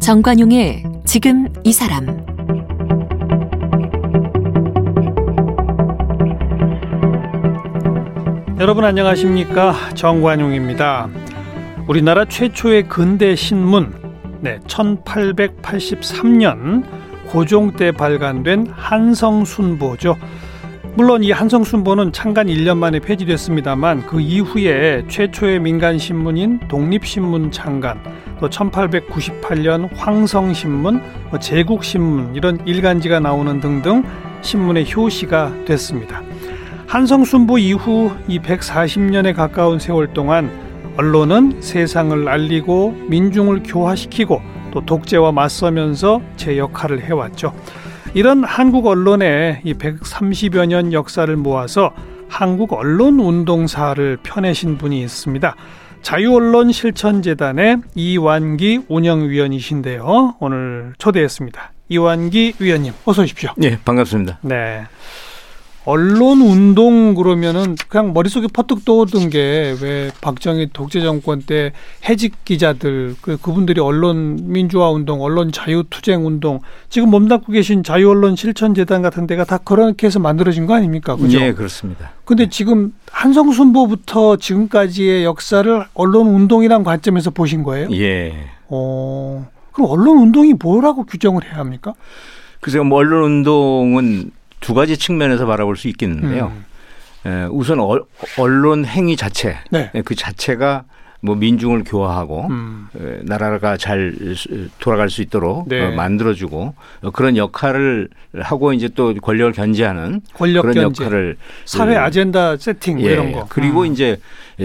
정관용의 지금 이 사람 여러분 안녕하십니까 정관용입니다. 우리나라 최초의 근대 신문 네, 1883년 고종 때 발간된 한성순보죠. 물론 이 한성순보는 창간 1년 만에 폐지됐습니다만 그 이후에 최초의 민간 신문인 독립신문 창간, 또 1898년 황성신문, 뭐 제국신문 이런 일간지가 나오는 등등 신문의 효시가 됐습니다. 한성순보 이후 이 140년에 가까운 세월 동안 언론은 세상을 알리고 민중을 교화시키고 또 독재와 맞서면서 제 역할을 해왔죠. 이런 한국 언론의 이 130여 년 역사를 모아서 한국 언론 운동사를 펴내신 분이 있습니다. 자유언론 실천재단의 이완기 운영위원이신데요. 오늘 초대했습니다. 이완기 위원님, 어서 오십시오. 네, 반갑습니다. 네. 언론 운동 그러면은 그냥 머릿속에 퍼뜩 떠오르던 게왜 박정희 독재 정권 때 해직 기자들 그 그분들이 언론 민주화 운동, 언론 자유 투쟁 운동 지금 몸담고 계신 자유 언론 실천 재단 같은 데가 다 그렇게 해서 만들어진 거 아닙니까? 그죠? 네, 그렇습니다. 근데 지금 한성순보부터 지금까지의 역사를 언론 운동이란 관점에서 보신 거예요? 예. 어. 그럼 언론 운동이 뭐라고 규정을 해야 합니까? 글쎄요, 뭐 언론 운동은 두 가지 측면에서 바라볼 수 있겠는데요. 음. 에, 우선 어, 언론 행위 자체, 네. 그 자체가 뭐 민중을 교화하고 음. 에, 나라가 잘 돌아갈 수 있도록 네. 어, 만들어주고 어, 그런 역할을 하고 이제 또 권력을 견제하는 권력 그런 견제, 역할을 사회 그, 아젠다 세팅 뭐 예, 이런 거. 그리고 음. 이제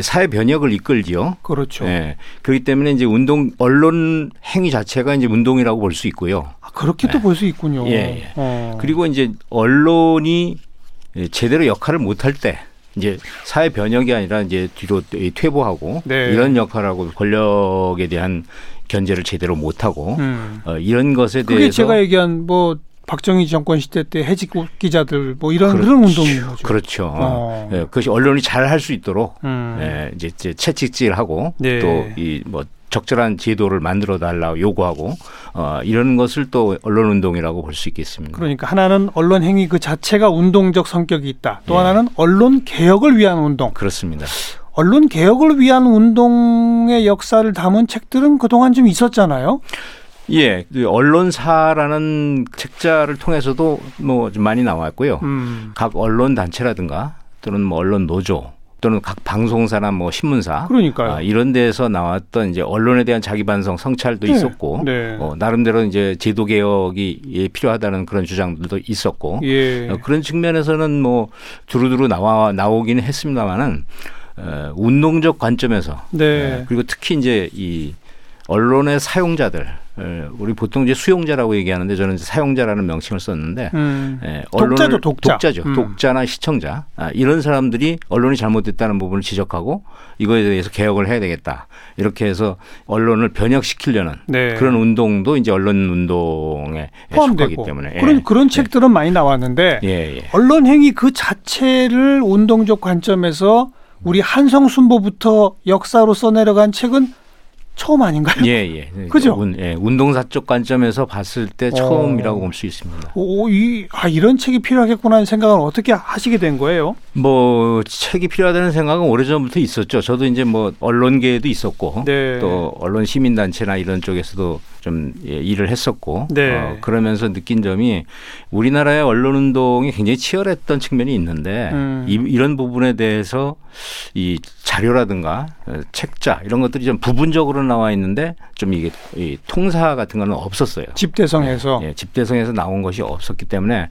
사회 변혁을 이끌지요. 그렇죠. 예. 그렇기 때문에 이제 운동 언론 행위 자체가 이제 운동이라고 볼 수 있고요. 아, 그렇게 또볼수 있군요. 예, 예. 어. 그리고 이제 언론이 제대로 역할을 못할 때 이제 사회 변혁이 아니라 이제 뒤로 퇴보하고 네. 이런 역할하고 권력에 대한 견제를 제대로 못하고 음. 어, 이런 것에 그게 대해서 제가 얘기한 뭐 박정희 정권 시대 때 해직 기자들 뭐 이런 그렇죠. 그런 운동인 거죠. 그렇죠. 어. 예, 그것이 언론이 잘 할 수 있도록 음. 예, 이제, 이제 채찍질하고 네. 또이 뭐 적절한 제도를 만들어 달라고 요구하고 어, 이런 것을 또 언론 운동이라고 볼 수 있겠습니다. 그러니까 하나는 언론 행위 그 자체가 운동적 성격이 있다. 또 예. 하나는 언론 개혁을 위한 운동. 그렇습니다. 언론 개혁을 위한 운동의 역사를 담은 책들은 그동안 좀 있었잖아요. 예, 그 언론사라는 책자를 통해서도 뭐 좀 많이 나왔고요. 음. 각 언론 단체라든가 또는 뭐 언론 노조 또는 각 방송사나 뭐 신문사 그러니까요. 아, 이런 데서 나왔던 이제 언론에 대한 자기 반성 성찰도 네. 있었고 네. 어, 나름대로 이제 제도 개혁이 예, 필요하다는 그런 주장들도 있었고 예. 어, 그런 측면에서는 뭐 두루두루 나와 나오기는 했습니다만은 어, 운동적 관점에서 네. 예, 그리고 특히 이제 이 언론의 사용자들 어, 우리 보통 이제 수용자라고 얘기하는데 저는 사용자라는 명칭을 썼는데 음. 예, 독자죠, 독자. 죠 음. 독자나 시청자 아, 이런 사람들이 언론이 잘못됐다는 부분을 지적하고 이거에 대해서 개혁을 해야 되겠다 이렇게 해서 언론을 변혁시키려는 네. 그런 운동도 이제 언론 운동에 포함되고 속하기 때문에 예. 그런 그런 책들은 많이 나왔는데 예, 예. 언론 행위 그 자체를 운동적 관점에서 우리 한성순보부터 역사로 써내려간 책은 처음 아닌가요? 예, 예. 그죠? 운, 예. 운동사적 관점에서 봤을 때 처음이라고 볼 수 있습니다. 오, 이, 아, 이런 책이 필요하겠구나 하는 생각을 어떻게 하시게 된 거예요? 뭐 책이 필요하다는 생각은 오래전부터 있었죠. 저도 이제 뭐 언론계에도 있었고 네. 또 언론 시민단체나 이런 쪽에서도 좀 예, 일을 했었고 네. 어, 그러면서 느낀 점이 우리나라의 언론 운동이 굉장히 치열했던 측면이 있는데 음. 이, 이런 부분에 대해서 이 자료라든가 어, 책자 이런 것들이 좀 부분적으로 나와 있는데 좀 이게 이 통사 같은 거는 없었어요. 집대성에서. 예, 집대성에서 나온 것이 없었기 때문에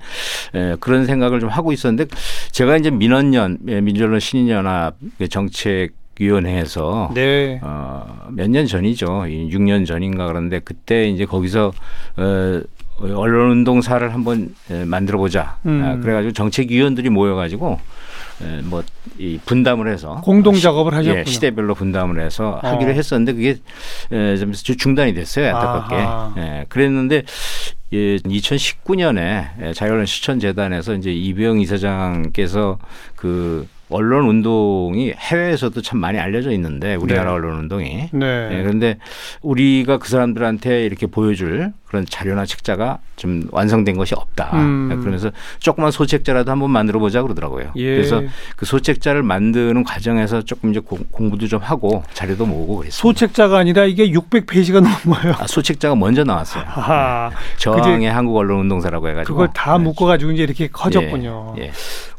예, 그런 생각을 좀 하고 있었는데 제가 이제 민원연 예, 민주언론 신인연합 정책 위원회에서 네. 어, 몇 년 전이죠. 이 6년 전인가 그런데 그때 이제 거기서 어, 언론 운동사를 한번 예, 만들어 보자. 음. 아, 그래가지고 정책 위원들이 모여가지고 뭐 이 분담을 해서 공동 작업을 하셨군요. 예, 시대별로 분담을 해서 어. 하기로 했었는데 그게 에, 좀 중단이 됐어요 안타깝게. 아하. 예, 그랬는데 예, 2019년에 자유언론 실천재단에서 이제 이병 이사장께서 그 언론 운동이 해외에서도 참 많이 알려져 있는데 우리나라 네. 언론 운동이 네. 예, 그런데 우리가 그 사람들한테 이렇게 보여줄 그런 자료나 책자가 좀 완성된 것이 없다. 음. 예, 그러면서 조그만 소책자라도 한번 만들어 보자 그러더라고요. 예. 그래서 그 소책자를 만드는 과정에서 조금 이제 공, 공부도 좀 하고 자료도 모으고 그랬습니다. 소책자가 아니라 이게 600페이지가 넘은 거예요. 아, 소책자가 먼저 나왔어요. 하하. 저항의 한국 언론 운동사라고 해가지고 그걸 다 네. 묶어가지고 이제 이렇게 커졌군요. 예, 예.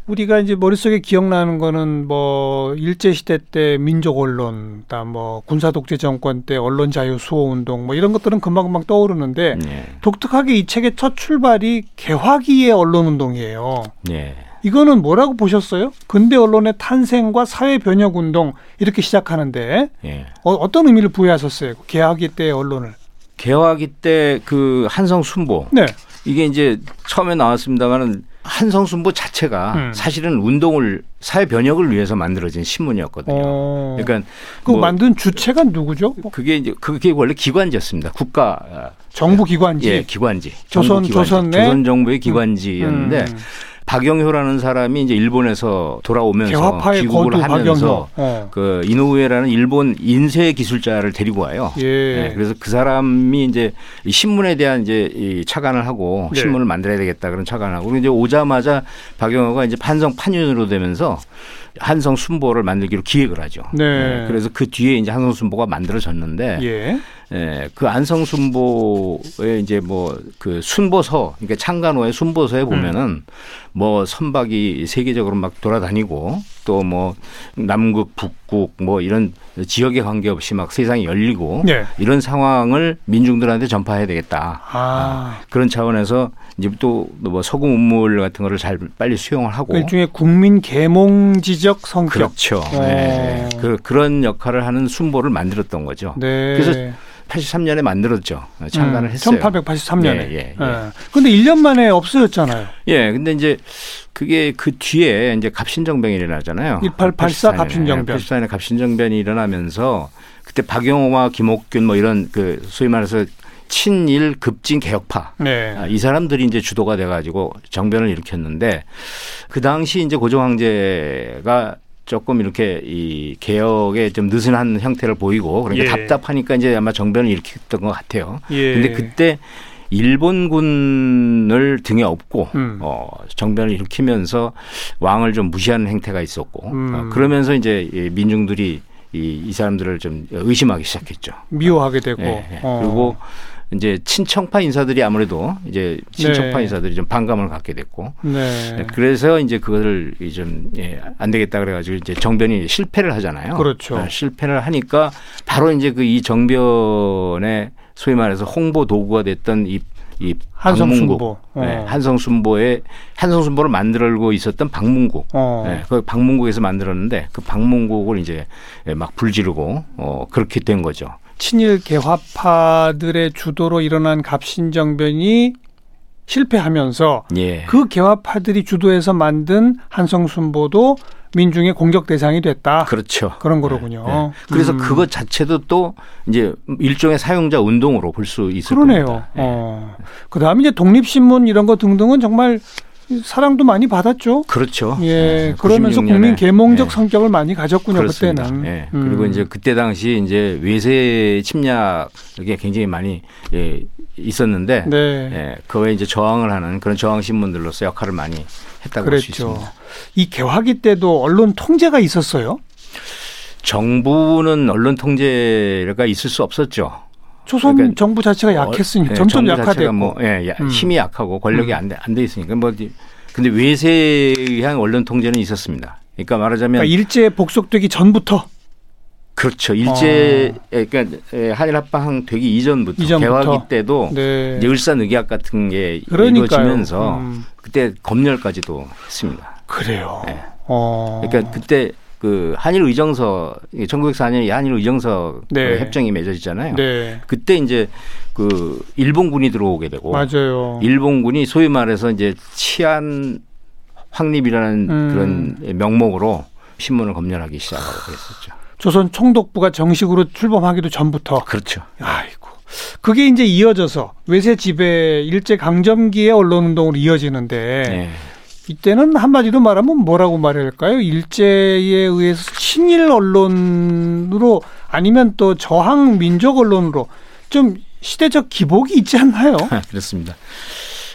우리가 이제 머릿속에 기억나는 거는 뭐 일제 시대 때 민족 언론, 그다음 뭐 군사 독재 정권 때 언론 자유 수호 운동 뭐 이런 것들은 금방금방 떠오르는데 예. 독특하게 이 책의 첫 출발이 개화기의 언론 운동이에요. 예. 이거는 뭐라고 보셨어요? 근대 언론의 탄생과 사회 변혁 운동 이렇게 시작하는데 예. 어, 떤 의미를 부여하셨어요? 개화기 때의 언론을. 개화기 때 그 한성 순보 네. 이게 이제 처음에 나왔습니다만은 한성순보 자체가 음. 사실은 운동을 사회 변혁을 위해서 만들어진 신문이었거든요. 어. 그러니까 그 뭐 만든 주체가 누구죠? 그게 이제 그게 원래 기관지였습니다. 국가 정부 기관지. 예 기관지. 조선- 기관지. 조선 내? 조선 정부의 기관지였는데 음. 박영효라는 사람이 이제 일본에서 돌아오면서 개화파의 귀국을 거두 하면서. 어. 그 이노우에라는 일본 인쇄 기술자를 데리고 와요. 예. 네, 그래서 그 사람이 이제 이 신문에 대한 이제 이 차관을 하고 네. 신문을 만들어야 되겠다 그런 차관을 하고 그리고 이제 오자마자 박영호가 이제 판성 판윤으로 되면서 한성 순보를 만들기로 기획을 하죠. 네. 그래서 그 뒤에 이제 한성 순보가 만들어졌는데 예. 예, 그 안성 순보의 이제 뭐 그 순보서 그러니까 창간호의 순보서에 보면은 음. 뭐 선박이 세계적으로 막 돌아다니고 또 뭐 남극 북극 뭐 이런 지역에 관계없이 막 세상이 열리고 네. 이런 상황을 민중들한테 전파해야 되겠다. 아. 그런 차원에서 이제 또 뭐 서구 문물 같은 거를 잘 빨리 수용을 하고 그 일종의 국민 계몽지적 성격. 그렇죠. 어. 네. 그, 그런 역할을 하는 순보를 만들었던 거죠. 네. 그래서 83년에 만들었죠. 창간을 했어요. 1883년에. 예, 예, 예. 근데 1년 만에 없어졌잖아요. 예, 근데 이제 그게 그 뒤에 이제 갑신정변이 일어나잖아요. 1884 갑신정변. 84년에 갑신정변이 일어나면서 그때 박영호와 김옥균 뭐 이런 그 소위 말해서 친일 급진 개혁파 네. 아, 이 사람들이 이제 주도가 돼가지고 정변을 일으켰는데 그 당시 이제 고종 황제가 조금 이렇게 이 개혁에 좀 느슨한 형태를 보이고 그러니까 예. 답답하니까 이제 아마 정변을 일으켰던 것 같아요. 예. 근데 그때 일본군을 등에 업고 음. 어, 정변을 일으키면서 왕을 좀 무시하는 행태가 있었고 음. 어, 그러면서 이제 이 민중들이 이, 이 사람들을 좀 의심하기 시작했죠. 미워하게 되고. 예, 예. 어. 그리고 이제 친청파 인사들이 아무래도 이제 친청파 네. 인사들이 좀 반감을 갖게 됐고 네. 네, 그래서 이제 그거를 좀안 예, 안 되겠다 그래가지고 이제 정변이 실패를 하잖아요. 그렇죠. 아, 실패를 하니까 바로 이제 그 이 정변의 소위 말해서 홍보 도구가 됐던 이, 이 한성순보. 박문국, 어. 네, 한성순보의 한성순보를 만들고 있었던 박문국. 어. 네, 그 박문국에서 만들었는데 그 박문국을 이제 막 불지르고 어, 그렇게 된 거죠. 친일 개화파들의 주도로 일어난 갑신정변이 실패하면서 예. 그 개화파들이 주도해서 만든 한성순보도 민중의 공격 대상이 됐다. 그렇죠. 그런 거로군요. 네. 그래서 음. 그것 자체도 또 이제 일종의 사용자 운동으로 볼 수 있을 그러네요. 겁니다. 예. 어. 그다음에 이제 독립신문 이런 거 등등은 정말 사랑도 많이 받았죠. 그렇죠. 예, 예, 그러면서 96년에. 국민 계몽적 예. 성격을 많이 가졌군요. 그렇습니다. 그때는. 예. 음. 그리고 이제 그때 당시 이제 외세 침략이 굉장히 많이 예, 있었는데 네, 예, 그거에 이제 저항을 하는 그런 저항 신문들로서 역할을 많이 했다고 볼 수. 있습니다. 이 개화기 때도 언론 통제가 있었어요. 정부는 언론 통제가 있을 수 없었죠. 조선 그러니까 정부 자체가 약했으니 어, 예, 점점. 자체가 뭐 예, 야- 음. 힘이 약하고 권력이 음. 안돼 안돼 있으니까 뭐 근데 외세에 의한 언론 통제는 있었습니다. 그러니까 말하자면 그러니까 일제에 복속되기 전부터 그렇죠. 일제 예, 그러니까 예, 한일 합방 되기 이전부터, 이전부터. 개화기 때도 네. 이제 을사늑약 같은 게 그러니까요. 이루어지면서 음. 그때 검열까지도 했습니다. 그래요. 네. 어. 그러니까 그때 그 한일 의정서 1904년에 한일 의정서 그 네. 협정이 맺어지잖아요. 네. 그때 이제 그 일본군이 들어오게 되고 맞아요. 일본군이 소위 말해서 이제 치안 확립이라는 음. 그런 명목으로 신문을 검열하기 시작하고 그랬었죠. 조선 총독부가 정식으로 출범하기도 전부터 그렇죠. 아이고. 그게 이제 이어져서 외세 지배 일제 강점기의 언론 운동으로 이어지는데 예. 이때는 한마디로 말하면 뭐라고 말해야 할까요? 일제에 의해서 친일 언론으로 아니면 또 저항 민족 언론으로 좀 시대적 기복이 있지 않나요? 그렇습니다.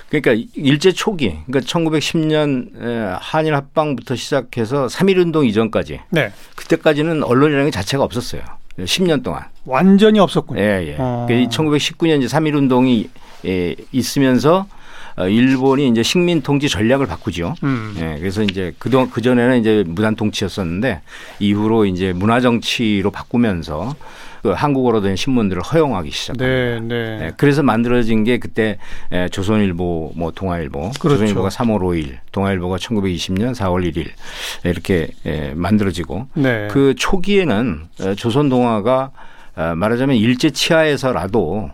그러니까 일제 초기, 그러니까 1910년 한일 합방부터 시작해서 3.1 운동 이전까지 네. 그때까지는 언론이라는 게 자체가 없었어요. 10년 동안. 완전히 없었군요. 예, 예. 어. 그 1919년 이제 3.1 운동이 예, 있으면서 어, 일본이 이제 식민 통치 전략을 바꾸죠. 음. 예, 그래서 이제 그동안 그 전에는 이제 무단 통치였었는데 이후로 이제 문화 정치로 바꾸면서 그 한국어로 된 신문들을 허용하기 시작합니다. 네, 네. 예, 그래서 만들어진 게 그때 예, 조선일보, 뭐 동아일보, 그렇죠. 조선일보가 3월 5일, 동아일보가 1920년 4월 1일 이렇게 예, 만들어지고 네. 그 초기에는 어, 조선 동아가 어, 말하자면 일제 치하에서라도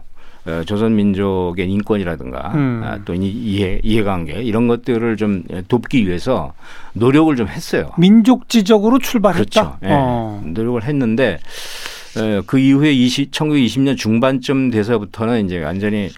어, 조선 민족의 인권이라든가 음. 아, 또 이- 이해 이해관계 이런 것들을 좀 돕기 위해서 노력을 좀 했어요. 민족지적으로 출발했다. 그렇죠. 예, 어. 노력을 했는데 어, 그 이후에 20, 1920년 중반쯤 돼서부터는 이제 완전히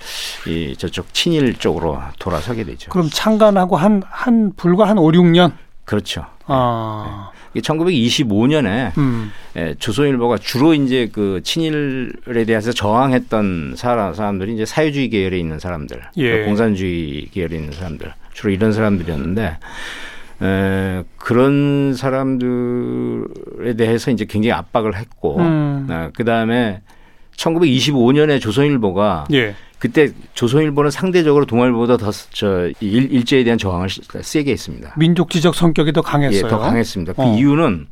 이 저쪽 친일 쪽으로 돌아서게 되죠. 그럼 창간하고 한, 한, 불과 한 5, 6년? 그렇죠. 아. 1925년에 음. 예, 조선일보가 주로 이제 그 친일에 대해서 저항했던 사람, 사람들이 이제 사회주의 계열에 있는 사람들, 예. 공산주의 계열에 있는 사람들, 주로 이런 사람들이었는데, 에, 그런 사람들에 대해서 이제 굉장히 압박을 했고, 음. 그 다음에 1925년에 조선일보가 예. 그때 조선일보는 상대적으로 동아일보다 더저 일제에 대한 저항을 세게 했습니다. 민족지적 성격이 더 강했어요. 예, 더 강했습니다. 그 어. 이유는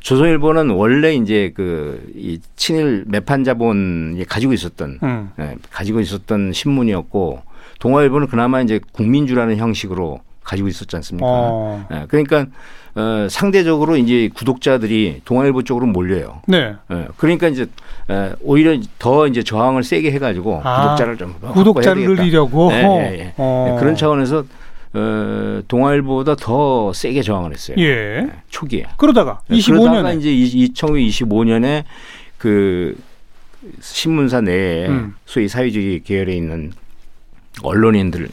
조선일보는 원래 이제 그 이 친일 매판 자본이 가지고 있었던 음. 예, 가지고 있었던 신문이었고 동아일보는 그나마 이제 국민주라는 형식으로 가지고 있었지 않습니까? 어. 예, 그러니까 어, 상대적으로 이제 구독자들이 동아일보 쪽으로 몰려요. 네. 예, 그러니까 이제 에, 오히려 더 이제 저항을 세게 해가지고 아, 구독자를 좀 구독자를. 늘리려고. 예, 예, 예. 어. 그런 차원에서 어, 동아일보보다 더 세게 저항을 했어요. 예. 초기에. 그러다가 네, 그러다가 25년에 이제 2025년에 그 신문사 내에 음. 소위 사회주의 계열에 있는 언론인들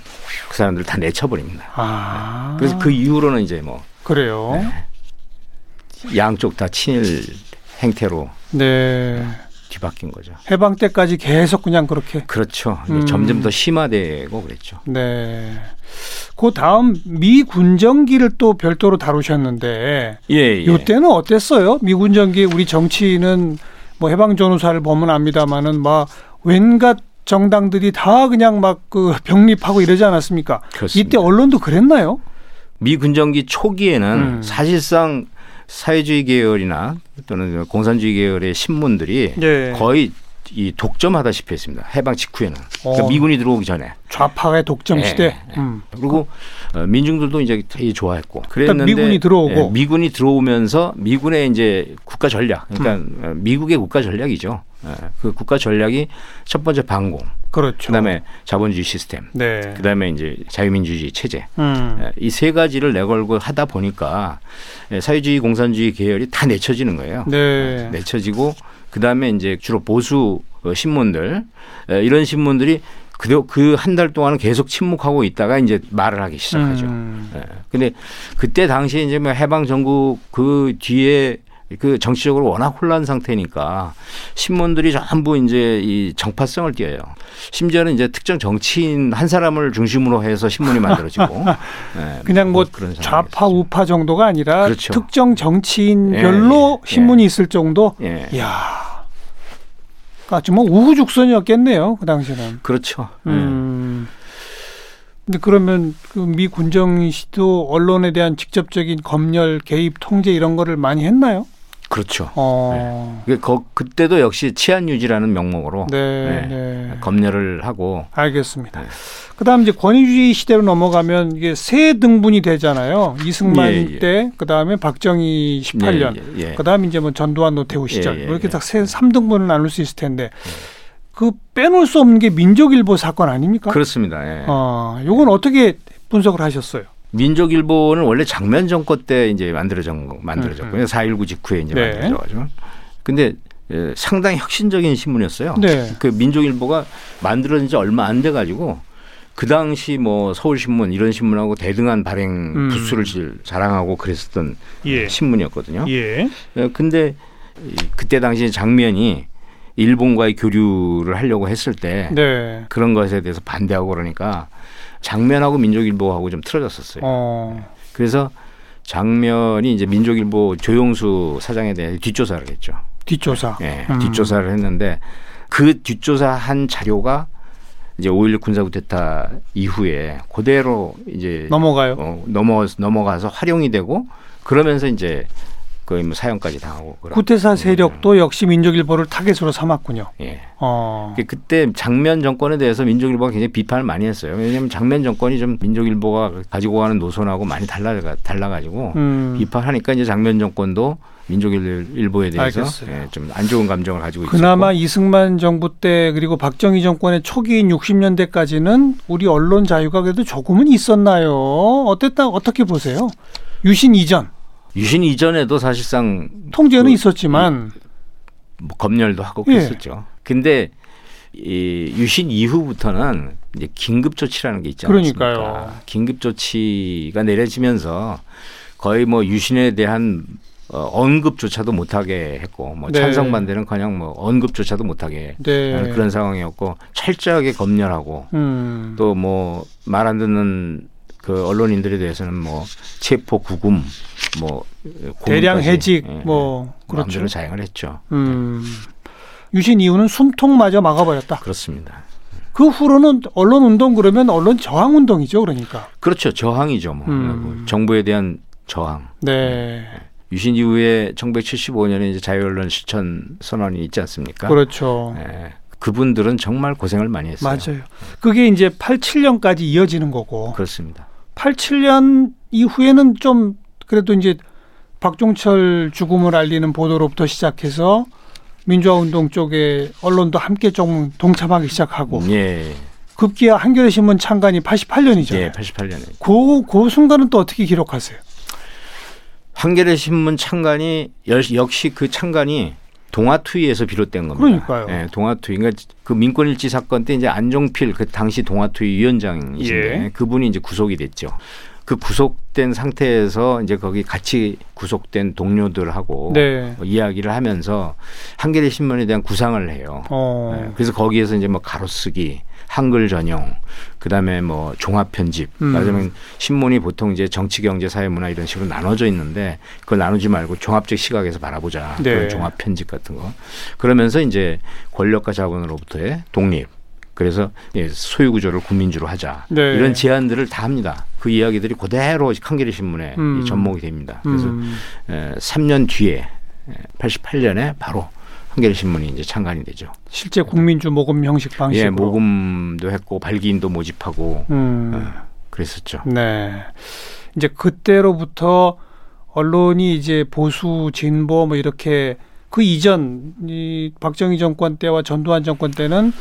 그 사람들 다 내쳐버립니다. 아. 그래서 그 이후로는 이제 뭐 그래요. 양쪽 다 친일 행태로 네. 뒤바뀐 거죠. 해방 때까지 계속 그냥 그렇게. 그렇죠. 음. 점점 더 심화되고 그랬죠. 네. 그 다음 미 군정기를 또 별도로 다루셨는데 예, 예. 요때는 어땠어요? 미 군정기 우리 정치인은 뭐 해방 전후사를 보면 압니다마는 막 웬갓 정당들이 다 그냥 막 그 병립하고 이러지 않았습니까? 그렇습니다. 이때 언론도 그랬나요? 미 군정기 초기에는 음. 사실상 사회주의 계열이나 또는 공산주의 계열의 신문들이 예. 거의 이 독점하다시피 했습니다. 해방 직후에는. 그러니까 어. 미군이 들어오기 전에. 좌파의 독점 예, 시대. 예. 음. 그리고 어, 민중들도 이제 되게 좋아했고. 그랬는데 미군이 들어오고. 예, 미군이 들어오면서 미군의 이제 국가 전략. 그러니까 음. 어, 미국의 국가 전략이죠. 예, 그 국가 전략이 첫 번째 반공, 그렇죠. 그다음에 자본주의 시스템, 네. 그다음에 이제 자유민주주의 체제. 음. 이세 가지를 내걸고 하다 보니까 예, 사회주의 공산주의 계열이 다 내쳐지는 거예요. 네. 내쳐지고 그다음에 이제 주로 보수 어, 신문들 에, 이런 신문들이 그한 달 동안은 계속 침묵하고 있다가 이제 말을 하기 시작하죠. 음. 예. 근데 그때 당시에 이제 뭐 해방 전국 그 뒤에 그 정치적으로 워낙 혼란 상태니까 신문들이 전부 이제 이 정파성을 띄어요. 심지어는 이제 특정 정치인 한 사람을 중심으로 해서 신문이 만들어지고 예, 그냥 뭐 그런 좌파. 우파 정도가 아니라 그렇죠. 특정 정치인별로 예, 예, 신문이 있을 정도. 예. 이야. 아주 뭐 우후죽순이었겠네요 그 당시는. 그렇죠. 예. 음. 근데 그러면 그 미 군정 시도 언론에 대한 직접적인 검열, 개입, 통제 이런 거를 많이 했나요? 그렇죠. 어. 그 거- 그때도 역시 치안 유지라는 명목으로 네, 네. 네. 검열을 하고 알겠습니다. 네. 그다음 이제 권위주의 시대로 넘어가면 이게 세 등분이 되잖아요. 이승만 예, 예. 때, 그다음에 박정희 18년, 예, 예. 그다음 이제 뭐 전두환 노태우 시절 예, 예, 이렇게 예. 딱세 3등분을 나눌 수 있을 텐데 그 빼놓을 수 없는 게 민족일보 사건 아닙니까? 그렇습니다. 예. 어, 요건 어떻게 분석을 하셨어요? 민족일보는 원래 장면 정권 때 이제 만들어진 거 만들어졌고요. 음, 음. 4.19 직후에 이제 네. 만들어져가지고. 근데 예, 상당히 혁신적인 신문이었어요. 네. 그 민족일보가 만들어진 지 얼마 안 돼 가지고 그 당시 뭐 서울신문 이런 신문하고 대등한 발행 음. 부수를 질- 자랑하고 그랬었던 예. 신문이었거든요. 예. 예, 근데 이- 그때 당시 장면이 일본과의 교류를 하려고 했을 때 네. 그런 것에 대해서 반대하고 그러니까 장면하고 민족일보하고 좀 틀어졌었어요. 어. 그래서 장면이 이제 민족일보 조용수 사장에 대해 뒷조사를 했죠. 뒷조사. 예, 음. 뒷조사를 했는데 그 뒷조사한 자료가 이제 5.16 군사구태타 이후에 그대로 이제 넘어가요. 어, 넘어 넘어가서 활용이 되고 그러면서 이제 거의 뭐 사형까지 당하고 그런. 구태사 세력도 역시 민족일보를 타겟으로 삼았군요. 예. 어. 그- 그때 장면 정권에 대해서 민족일보가 굉장히 비판을 많이 했어요. 왜냐하면 장면 정권이 좀 민족일보가 가지고 가는 노선하고 많이 달라 달라가지고 음. 비판하니까 이제 장면 정권도 민족일보에 대해서. 예, 좀안 좋은 감정을 가지고 그나마 있었고. 이승만 정부 때 그리고 박정희 정권의 초기인 60년대까지는 우리 언론 자유가 그래도 조금은 있었나요? 어땠다 어떻게 보세요? 유신 이전 유신 이전에도 사실상 통제는 그- 있었지만 뭐 검열도 하고 예. 그랬었죠. 근데 이 유신 이후부터는 이제 긴급 조치라는 게 있지 그러니까요. 않습니까? 긴급 조치가 내려지면서 거의 뭐 유신에 대한 어, 언급조차도 못하게 했고 뭐 네. 찬성 반대는커녕 뭐 언급조차도 못하게 네. 그런 상황이었고 철저하게 검열하고 음. 또뭐 말 안 듣는 그 언론인들에 대해서는 뭐 체포 구금 뭐 대량 해직 예, 뭐 마음대로 그렇죠. 자행을 했죠. 음. 유신 이후는 숨통마저 막아버렸다. 그렇습니다. 그 후로는 언론 운동 그러면 언론 저항 운동이죠, 그러니까. 그렇죠. 저항이죠. 뭐 음. 정부에 대한 저항. 네, 유신 이후에 1975년에 이제 자유언론 실천 선언이 있지 않습니까? 그렇죠. 예. 그분들은 정말 고생을 많이 했어요. 맞아요. 그게 이제 87년까지 이어지는 거고. 그렇습니다. 87년 이후에는 좀 그래도 이제 박종철 죽음을 알리는 보도로부터 시작해서 민주화 운동 쪽에 언론도 함께 좀 동참하기 시작하고 예. 급기야 한겨레 신문 창간이 88년이잖아요. 예, 88년에. 그, 그 순간은 또 어떻게 기록하세요? 한겨레 신문 창간이 열- 역시 그 창간이 동아투위에서 비롯된 겁니다. 그러니까요. 예, 동아투위. 그러니까 그 민권일지 사건 때 이제 안종필 그 당시 동아투위 위원장이신데 예. 그분이 이제 구속이 됐죠. 그 구속된 상태에서 이제 거기 같이 구속된 동료들하고 네. 뭐 이야기를 하면서 한겨레 신문에 대한 구상을 해요. 어. 네, 그래서 거기에서 이제 뭐 가로쓰기, 한글 전용, 그다음에 뭐 종합 편집. 음. 말하자면 신문이 보통 이제 정치, 경제, 사회, 문화 이런 식으로 나눠져 있는데 그걸 나누지 말고 종합적 시각에서 바라보자. 네. 그런 종합 편집 같은 거. 그러면서 이제 권력과 자본으로부터의 독립. 그래서 예, 소유 구조를 국민주로 하자. 네. 이런 제안들을 다 합니다. 그 이야기들이 그대로 한겨레 신문에 음. 접목이 됩니다. 그래서 음. 에, 3년 뒤에 88년에 바로 한겨레 신문이 이제 창간이 되죠. 실제 국민주 모금 형식 방식으로. 예, 모금도 했고 발기인도 모집하고 음. 어, 그랬었죠. 네. 이제 그때로부터 언론이 이제 보수 진보 뭐 이렇게 그 이전 이 박정희 정권 때와 전두환 정권 때는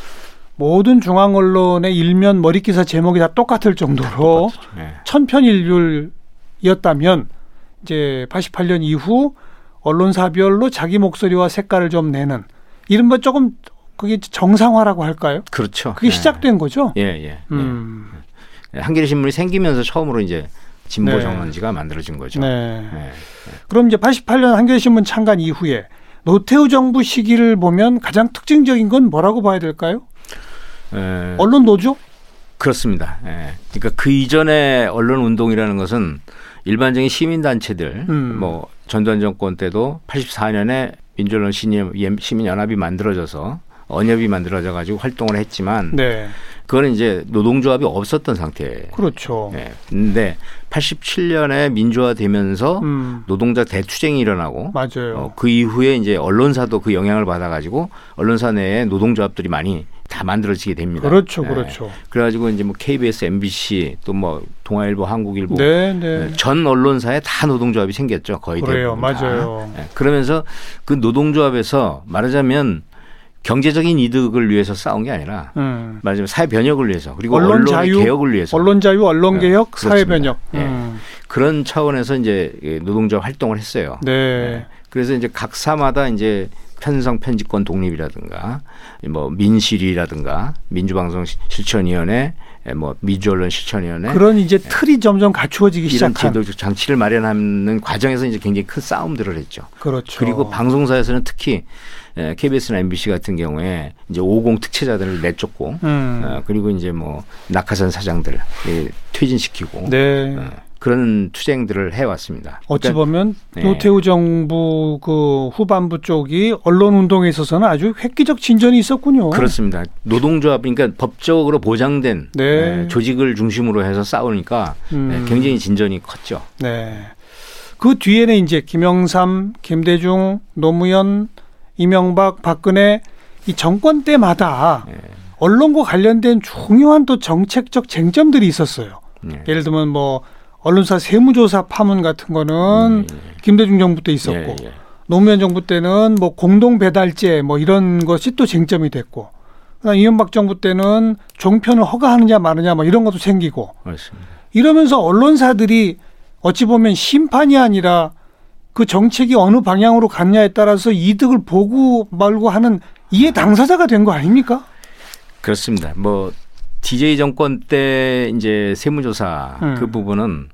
모든 중앙 언론의 일면 머리 기사 제목이 다 똑같을 정도로 예. 천편일률이었다면 이제 88년 이후 언론사별로 자기 목소리와 색깔을 좀 내는 이른바 조금 그게 정상화라고 할까요? 그렇죠. 그게 예. 시작된 거죠. 예, 예. 음. 예. 한겨레 신문이 생기면서 처음으로 이제 진보 네. 정원지가 만들어진 거죠. 네. 예. 그럼 이제 88년 한겨레 신문 창간 이후에 노태우 정부 시기를 보면 가장 특징적인 건 뭐라고 봐야 될까요? 예. 언론 노조? 그렇습니다. 예. 그러니까 그 이전에 언론 운동이라는 것은 일반적인 시민 단체들 음. 뭐 전두환 정권 때도 84년에 민주언론 시민 연합이 만들어져서 언협이 만들어져 가지고 활동을 했지만 네. 그거는 이제 노동조합이 없었던 상태예요. 그렇죠. 예. 근데 87년에 민주화되면서 음. 노동자 대투쟁이 일어나고 맞아요. 어, 그 이후에 이제 언론사도 그 영향을 받아 가지고 언론사 내에 노동조합들이 많이 다 만들어지게 됩니다. 그렇죠. 예. 그렇죠. 그래가지고 이제 뭐 KBS, MBC 또 뭐 동아일보, 한국일보 네, 네. 예, 전 언론사에 다 노동조합이 생겼죠. 거의 그래요. 대부분 다. 맞아요. 예, 그러면서 그 노동조합에서 말하자면 경제적인 이득을 위해서 싸운 게 아니라 음. 말하자면 사회 변혁을 위해서 그리고 언론 언론 자유, 개혁을 위해서 언론 자유, 언론 네, 개혁. 사회 변혁. 예. 음. 그런 차원에서 이제 노동자 활동을 했어요. 네. 그래서 이제 각사마다 이제 편성 편집권 독립이라든가 뭐 민실이라든가 민주방송 실천위원회 뭐 미주언론 실천위원회 그런 이제 틀이 점점 갖추어지기 시작한. 제도적 장치를 마련하는 과정에서 이제 굉장히 큰 싸움들을 했죠. 그렇죠. 그리고 방송사에서는 특히 에, KBS나 MBC 같은 경우에 이제 50 특채자들을 내쫓고 음. 어, 그리고 이제 뭐 낙하산 사장들 예, 퇴진시키고 네. 어, 그런 투쟁들을 해왔습니다. 어찌 그러니까 보면 네. 노태우 정부 그 후반부 쪽이 언론 운동에 있어서는 아주 획기적 진전이 있었군요. 그렇습니다. 노동조합 그러니까 법적으로 보장된 네. 에, 조직을 중심으로 해서 싸우니까 음. 에, 굉장히 진전이 컸죠. 네. 그 뒤에는 이제 김영삼, 김대중, 노무현, 이명박, 박근혜 이 정권 때마다 예. 언론과 관련된 중요한 또 정책적 쟁점들이 있었어요. 예. 예를 들면 뭐 언론사 세무조사 파문 같은 거는 예, 김대중 정부 때 있었고 예, 예. 노무현 정부 때는 뭐 공동 배달제 뭐 이런 것이 또 쟁점이 됐고 그다음 이명박 정부 때는 종편을 허가하느냐 마느냐 뭐 이런 것도 생기고 그렇습니다. 이러면서 언론사들이 어찌 보면 심판이 아니라 그 정책이 어느 방향으로 갔냐에 따라서 이득을 보고 말고 하는 이해 당사자가 된 거 아닙니까? 그렇습니다. 뭐 DJ 정권 때 이제 세무조사 음. 그 부분은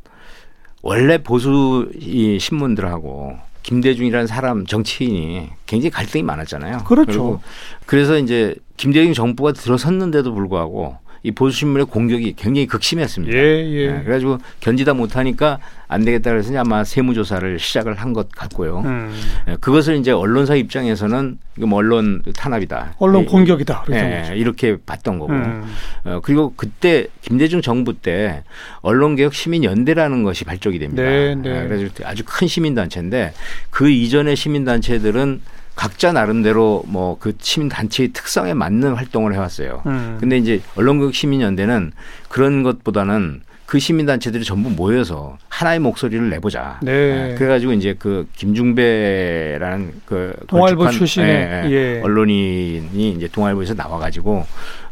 원래 보수 이 신문들하고 김대중이라는 사람 정치인이 굉장히 갈등이 많았잖아요. 그렇죠. 그래서 이제 김대중 정부가 들어섰는데도 불구하고 이 보수 신문의 공격이 굉장히 극심했습니다. 예, 예. 네, 그래가지고 견디다 못하니까 안 되겠다 그래서 아마 세무조사를 시작을 한 것 같고요. 음. 예, 그것을 이제 언론사 입장에서는 이거 뭐 언론 탄압이다. 언론 예, 공격이다. 예, 이렇게 봤던 거고. 음. 어, 그리고 그때 김대중 정부 때 언론개혁 시민연대라는 것이 발족이 됩니다. 네, 네. 예, 그래서 아주 큰 시민단체인데 그 이전의 시민단체들은 각자 나름대로 뭐 그 시민 단체의 특성에 맞는 활동을 해왔어요. 음. 근데 이제 언론개혁 시민연대는 그런 것보다는 그 시민단체들이 전부 모여서 하나의 목소리를 내보자. 네. 예, 그래가지고 이제 그 김중배라는 그 동아일보 출신의, 예, 예, 예. 언론인이 이제 동아일보에서 나와가지고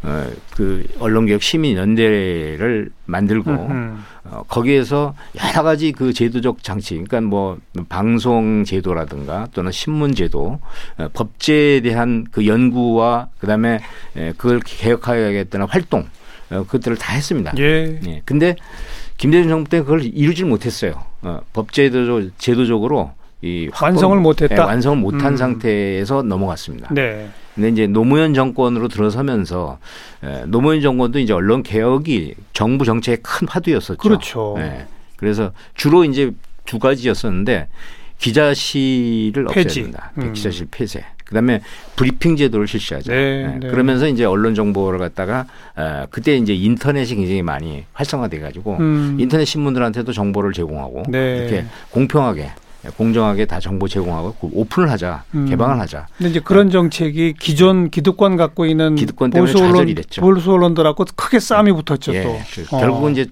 어, 그 언론개혁 시민연대를 만들고 음. 어, 거기에서 여러 가지 그 제도적 장치, 그러니까 뭐 방송 제도라든가 또는 신문 제도, 어, 법제에 대한 그 연구와 그 다음에 에, 그걸 개혁하겠다는 활동, 어, 그것들을 다 했습니다. 예. 예. 근데 김대중 정부 때 그걸 이루질 못했어요. 어, 법제도 제도적으로 이 확보- 완성을 못했다? 예, 완성을 못한 음. 상태에서 넘어갔습니다. 네. 근데 이제 노무현 정권으로 들어서면서 에, 노무현 정권도 이제 언론 개혁이 정부 정책의 큰 화두였었죠. 그렇죠. 예. 그래서 주로 이제 두 가지였었는데 기자실을 없애야 폐지. 된다. 음. 기자실 폐쇄. 그다음에 브리핑 제도를 실시하자. 네, 예. 네. 그러면서 이제 언론 정보를 갖다가 어, 그때 이제 인터넷이 굉장히 많이 활성화돼 가지고 음. 인터넷 신문들한테도 정보를 제공하고 네. 이렇게 공평하게 공정하게 다 정보 제공하고 그 오픈을 하자, 음. 개방을 하자. 근데 이제 그런 정책이 기존 기득권 갖고 있는 기득권 때문에 보수 언론 좌절이 됐죠. 보수 언론들하고 크게 싸움이 붙었죠 예, 또. 그 어. 결국은 이제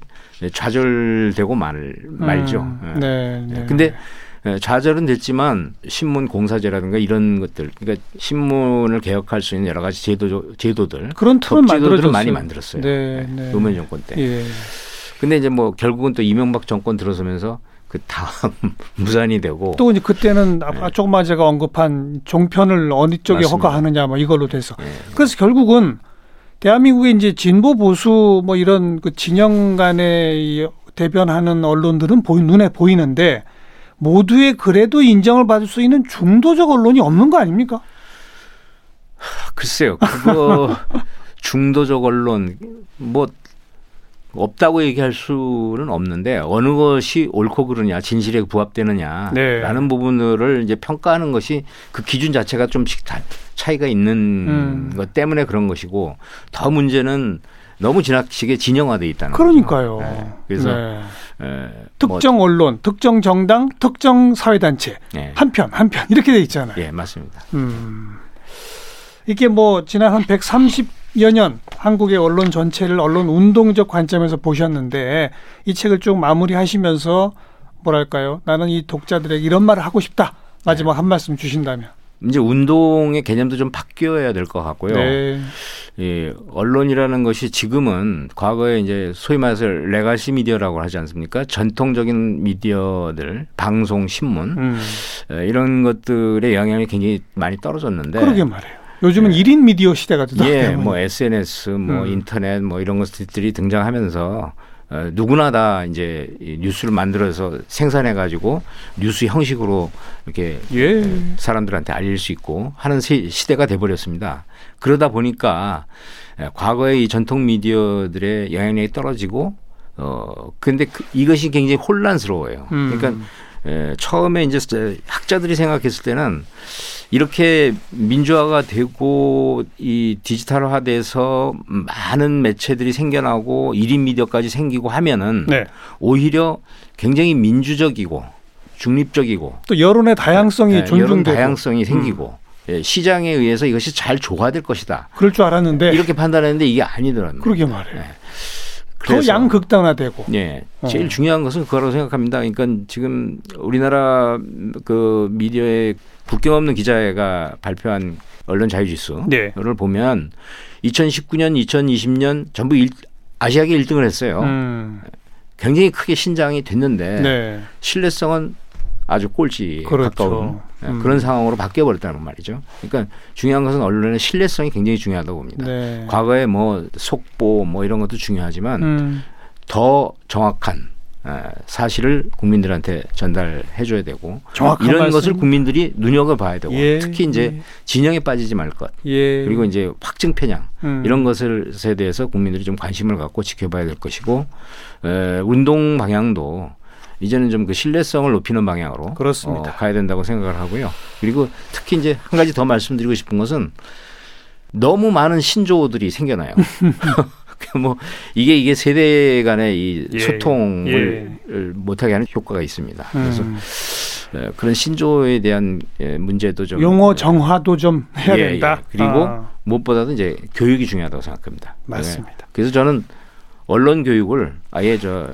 좌절되고 말 말죠. 음, 예. 네, 네. 근데 예, 좌절은 됐지만 신문 공사제라든가 이런 것들, 그러니까 신문을 개혁할 수 있는 여러 가지 제도 제도들, 그런 틀은 법 제도들을. 많이 만들었어요. 네, 예, 네. 노무현 정권 때. 예. 근데 이제 뭐 결국은 또 이명박 정권 들어서면서 그 다음 무산이 되고 또 이제 그때는 아까 조금 제가 언급한 종편을 어느 쪽에 네. 맞습니다. 허가하느냐 뭐 이걸로 돼서 예, 그래서 결국은 대한민국의 이제 진보 보수 뭐 이런 그 진영 간의 이 대변하는 언론들은 보이, 눈에 보이는데 모두의 그래도 인정을 받을 수 있는 중도적 언론이 없는 거 아닙니까? 글쎄요, 그거 중도적 언론 뭐 없다고 얘기할 수는 없는데 어느 것이 옳고 그르냐, 진실에 부합되느냐라는 네. 부분들을 이제 평가하는 것이 그 기준 자체가 좀씩 다 차이가 있는 음. 것 때문에 그런 것이고 더 문제는 너무 지나치게 진영화돼 있다는 그러니까요. 네. 그래서 네. 에, 특정 언론, 특정 정당, 특정 사회단체 뭐, 예, 한편 한편 이렇게 돼 있잖아요. 예, 맞습니다. 음. 이게 뭐 지난 한 130여 년 한국의 언론 전체를 언론 운동적 관점에서 보셨는데 이 책을 쭉 마무리하시면서 뭐랄까요? 나는 이 독자들에게 이런 말을 하고 싶다. 마지막 한 말씀 주신다면. 이제 운동의 개념도 좀 바뀌어야 될 것 같고요. 네. 예, 언론이라는 것이 지금은 과거에 이제 소위 말해서 레가시 미디어라고 하지 않습니까? 전통적인 미디어들, 방송, 신문 음. 에, 이런 것들의 영향이 굉장히 많이 떨어졌는데 그러게 말해요. 요즘은 일 1인 미디어 시대가 됐다. 예, 뭐 SNS, 뭐 음. 인터넷 뭐 이런 것들이 등장하면서 어, 누구나 다 이제 이 뉴스를 만들어서 생산해 가지고 뉴스 형식으로 이렇게 예. 사람들한테 알릴 수 있고 하는 시- 시대가 돼 버렸습니다. 그러다 보니까 에, 과거의 이 전통 미디어들의 영향력이 떨어지고 어 근데 그, 이것이 굉장히 혼란스러워요. 음. 그러니까 에, 처음에 이제 학자들이 생각했을 때는 이렇게 민주화가 되고 이 디지털화돼서 많은 매체들이 생겨나고 일인 미디어까지 생기고 하면은 네. 오히려 굉장히 민주적이고 중립적이고 또 여론의 다양성이 예, 여론 존중되고 다양성이 생기고 예, 시장에 의해서 이것이 잘 조화될 것이다. 그럴 줄 알았는데 이렇게 판단했는데 이게. 네. 그러게. 네. 더 양극단화되고. 예, 제일 어. 중요한 것은 그거라고 생각합니다. 그러니까 지금 우리나라 그 미디어의 국경 없는 기자회가 발표한 언론 자유지수를 네. 보면 2019년, 2020년 전부 일, 아시아계 1등을 했어요. 음. 굉장히 크게 신장이 됐는데 네. 신뢰성은 아주 꼴찌에 그렇죠. 가까운 예, 음. 그런 상황으로 바뀌어 버렸다는 말이죠. 그러니까 중요한 것은 언론의 신뢰성이 굉장히 중요하다고 봅니다. 네. 과거에 뭐 속보 뭐 이런 것도 중요하지만 음. 더 정확한 에, 사실을 국민들한테 전달해 줘야 되고 이런 말씀. 것을 국민들이 눈여겨 봐야 되고 예, 특히 이제 진영에 빠지지 말 것. 예. 그리고 이제 확증 편향 음. 이런 것을에 대해서 국민들이 좀 관심을 갖고 지켜봐야 될 것이고 에, 운동 방향도 이제는 좀 그 신뢰성을 높이는 방향으로 그렇습니다. 어, 가야 된다고 생각을 하고요. 그리고 특히 이제 한 가지 더 말씀드리고 싶은 것은 너무 많은 신조어들이 생겨나요. 그뭐 이게 이게 세대 간의 이 예, 소통을 못하게 하는 효과가 있습니다. 그래서 음. 에, 그런 신조어에 대한 에, 문제도 좀 용어 정화도 좀 해야 예, 된다. 예. 그리고 아, 무엇보다도 이제 교육이 중요하다고 생각합니다. 맞습니다. 네. 그래서 저는 언론 교육을 아예 저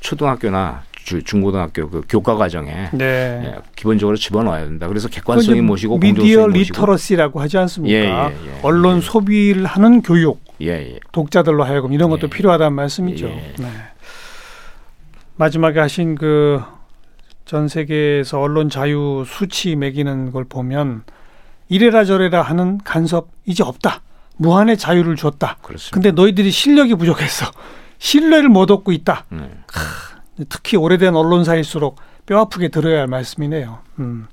초등학교나 주, 중고등학교 그 교과 과정에 네. 예, 기본적으로 집어넣어야 된다. 그래서 객관성이 모시고 미디어 literacy라고 하지 않습니까? 예, 예, 예. 언론 소비를 하는 교육, 예, 예. 독자들로 하여금 이런 것도 예. 필요하다는 말씀이죠. 예. 네. 마지막에 하신 그 전 세계에서 언론 자유 수치 매기는 걸 보면 이래라 저래라 하는 간섭 이제 없다. 무한의 자유를 줬다. 그렇습니다. 근데 너희들이 실력이 부족했어. 신뢰를 못 얻고 있다. 네. 특히 오래된 언론사일수록 뼈 아프게 들어야 할 말씀이네요. 음.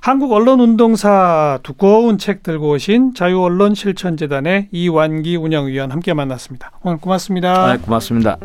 한국 언론 운동사 두꺼운 책 들고 오신 자유언론 실천재단의 이완기 운영위원 함께 만났습니다. 오늘 고맙습니다. 아, 고맙습니다.